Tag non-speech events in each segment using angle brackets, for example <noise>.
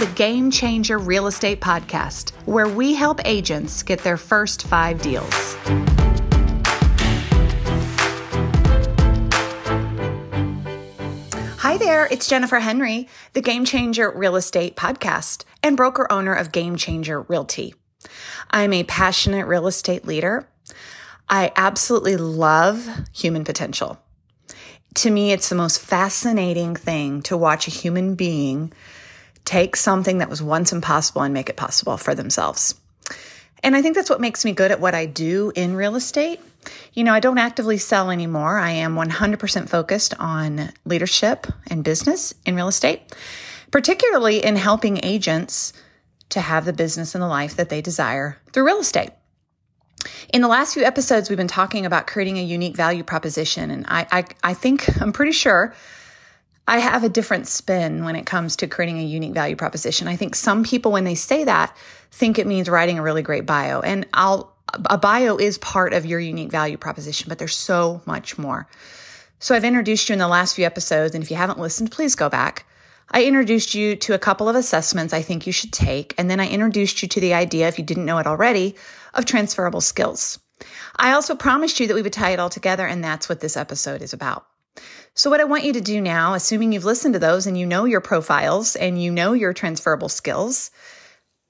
the Game Changer Real Estate Podcast, where we help agents get their first five deals. Hi there, it's Jennifer Henry, the Game Changer Real Estate Podcast and broker owner of Game Changer Realty. I'm a passionate real estate leader. I absolutely love human potential. To me, it's the most fascinating thing to watch a human being take something that was once impossible and make it possible for themselves. And I think that's what makes me good at what I do in real estate. You know, I don't actively sell anymore. I am 100% focused on leadership and business in real estate, particularly in helping agents to have the business and the life that they desire through real estate. In the last few episodes, we've been talking about creating a unique value proposition. And I, I, I think, I'm pretty sure I have a different spin when it comes to creating a unique value proposition. I think some people, when they say that, think it means writing a really great bio. And I'll, a bio is part of your unique value proposition, but there's so much more. So I've introduced you in the last few episodes. And if you haven't listened, please go back. I introduced you to a couple of assessments I think you should take. And then I introduced you to the idea, if you didn't know it already, of transferable skills. I also promised you that we would tie it all together. And that's what this episode is about. So, what I want you to do now, assuming you've listened to those and you know your profiles and you know your transferable skills,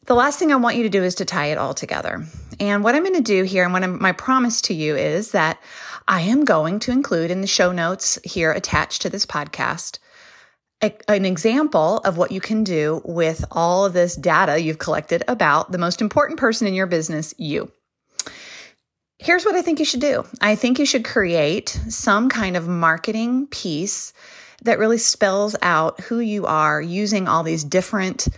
the last thing I want you to do is to tie it all together. And what I'm going to do here, and what I'm, my promise to you is that I am going to include in the show notes here attached to this podcast a, an example of what you can do with all of this data you've collected about the most important person in your business, you. Here's what I think you should do. I think you should create some kind of marketing piece that really spells out who you are using all these different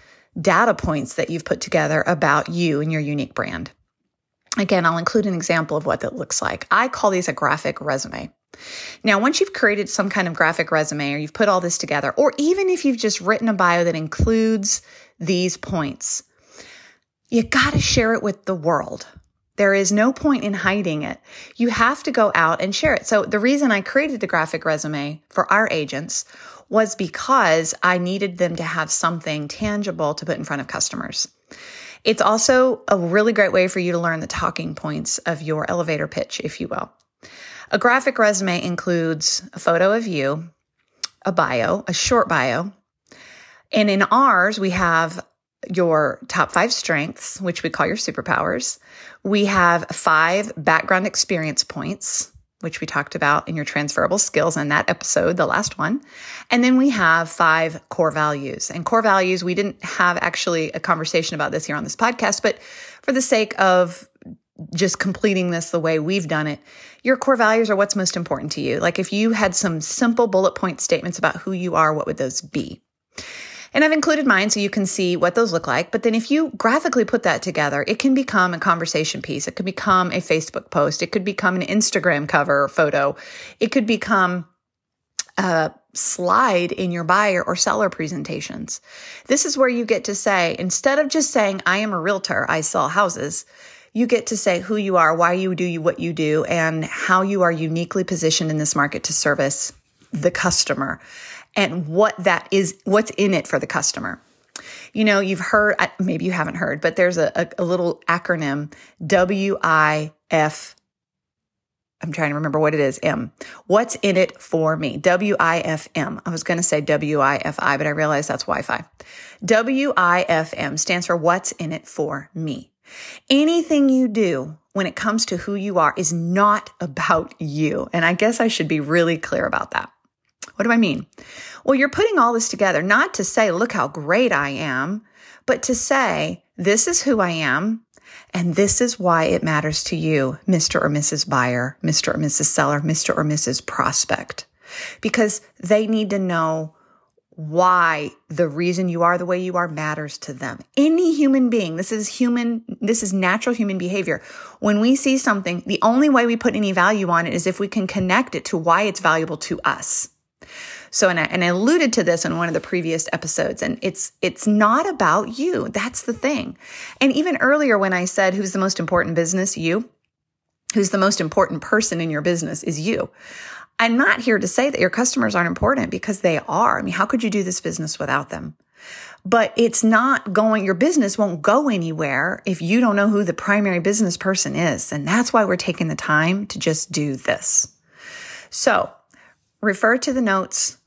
data points that you've put together about you and your unique brand. Again, I'll include an example of what that looks like. I call these a graphic resume. Now, once you've created some kind of graphic resume or you've put all this together, or even if you've just written a bio that includes these points, you got to share it with the world. There is no point in hiding it. You have to go out and share it. So the reason I created the graphic resume for our agents was because I needed them to have something tangible to put in front of customers. It's also a really great way for you to learn the talking points of your elevator pitch, if you will. A graphic resume includes a photo of you, a bio, a short bio. And in ours, we have your top five strengths, which we call your superpowers. We have five background experience points, which we talked about in your transferable skills in that episode, the last one. And then we have five core values. And core values, we didn't have actually a conversation about this here on this podcast, but for the sake of just completing this the way we've done it, your core values are what's most important to you. Like if you had some simple bullet point statements about who you are, what would those be? And I've included mine so you can see what those look like. But then if you graphically put that together, it can become a conversation piece. It could become a Facebook post. It could become an Instagram cover photo. It could become a slide in your buyer or seller presentations. This is where you get to say, instead of just saying, I am a realtor, I sell houses, you get to say who you are, why you do what you do, and how you are uniquely positioned in this market to service the customer and what that is, what's in it for the customer. You know, you've heard, maybe you haven't heard, but there's a, a, little acronym WIF. I'm trying to remember what it is. M. What's in it for me? W I F M. I was going to say W I F I, but I realized that's Wi Fi. W I F M stands for what's in it for me. Anything you do when it comes to who you are is not <laughs> about you. And I guess I should be really clear about that. What do I mean? Well, you're putting all this together not to say, look how great I am, but to say, this is who I am. And this is why it matters to you, Mr. or Mrs. Buyer, Mr. or Mrs. Seller, Mr. or Mrs. Prospect, because they need to know why the reason you are the way you are matters to them. Any human being, this is human, this is natural human behavior. When we see something, the only way we put any value on it is if we can connect it to why it's valuable to us. So, and I, and I alluded to this in one of the previous episodes, and it's it's not about you. That's the thing. And even earlier, when I said who's the most important business, you, who's the most important person in your business is you. I'm not here to say that your customers aren't important because they are. I mean, how could you do this business without them? but it's not going, your business won't go anywhere if you don't know who the primary business person is. And that's why we're taking the time to just do this. So refer to the notes,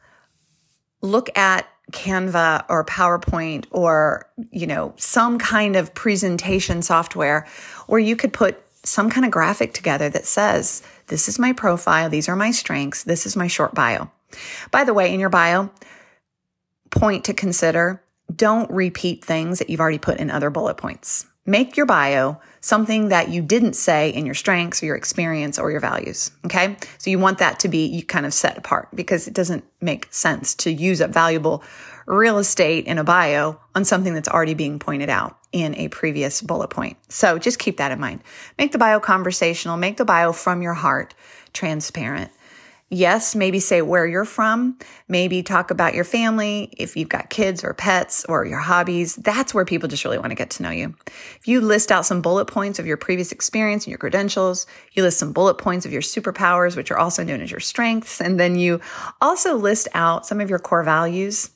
look at Canva or PowerPoint or, you know, some kind of presentation software where you could put some kind of graphic together that says, this is my profile. These are my strengths. This is my short bio. By the way, in your bio, point to consider don't repeat things that you've already put in other bullet points. Make your bio something that you didn't say in your strengths or your experience or your values. Okay. So you want that to be you kind of set apart because it doesn't make sense to use up valuable real estate in a bio on something that's already being pointed out in a previous bullet point. So just keep that in mind. Make the bio conversational, make the bio from your heart transparent. Yes, maybe say where you're from. Maybe talk about your family, if you've got kids or pets or your hobbies. That's where people just really want to get to know you. If you list out some bullet points of your previous experience and your credentials, you list some bullet points of your superpowers, which are also known as your strengths, and then you also list out some of your core values.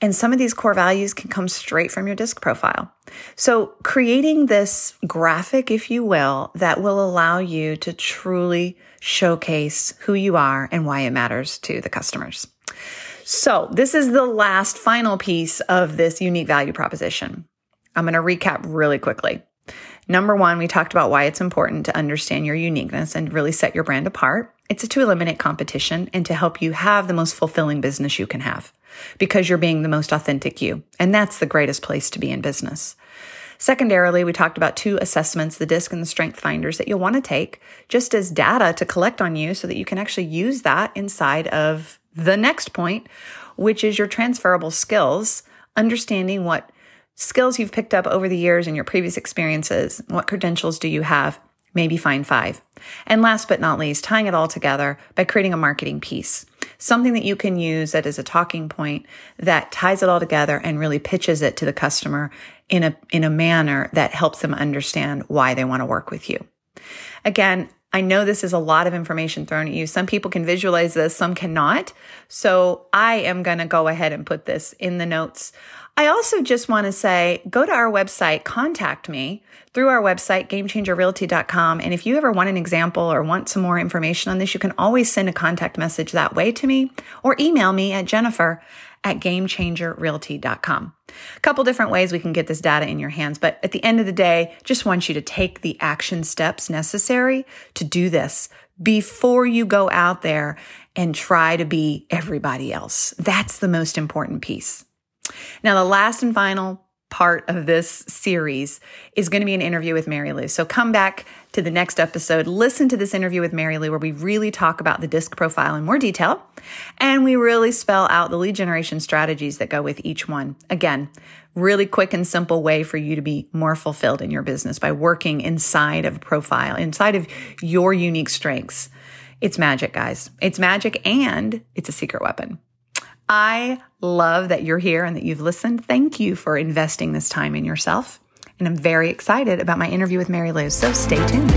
And some of these core values can come straight from your disc profile. So creating this graphic, if you will, that will allow you to truly showcase who you are and why it matters to the customers. So this is the last final piece of this unique value proposition. I'm going to recap really quickly. Number one, we talked about why it's important to understand your uniqueness and really set your brand apart. It's to eliminate competition and to help you have the most fulfilling business you can have because you're being the most authentic you. And that's the greatest place to be in business. Secondarily, we talked about two assessments, the DISC and the strength finders that you'll want to take just as data to collect on you so that you can actually use that inside of the next point, which is your transferable skills, understanding what skills you've picked up over the years and your previous experiences. What credentials do you have? Maybe find five. And last but not least, tying it all together by creating a marketing piece something that you can use that is a talking point that ties it all together and really pitches it to the customer in a, in a manner that helps them understand why they want to work with you. Again, I know this is a lot of information thrown at you. Some people can visualize this, some cannot. So I am going to go ahead and put this in the notes. I also just want to say go to our website, contact me through our website, gamechangerrealty.com. And if you ever want an example or want some more information on this, you can always send a contact message that way to me or email me at jennifer at gamechangerrealty.com. A couple different ways we can get this data in your hands, but at the end of the day, just want you to take the action steps necessary to do this before you go out there and try to be everybody else. That's the most important piece. Now, the last and final part of this series is going to be an interview with Mary Lou. So come back to the next episode, listen to this interview with Mary Lou, where we really talk about the disc profile in more detail. And we really spell out the lead generation strategies that go with each one. Again, really quick and simple way for you to be more fulfilled in your business by working inside of a profile, inside of your unique strengths. It's magic, guys. It's magic and it's a secret weapon. I love that you're here and that you've listened. Thank you for investing this time in yourself. And I'm very excited about my interview with Mary Lou, so stay tuned.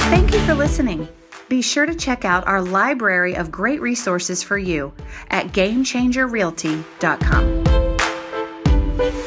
Thank you for listening. Be sure to check out our library of great resources for you at GameChangerRealty.com.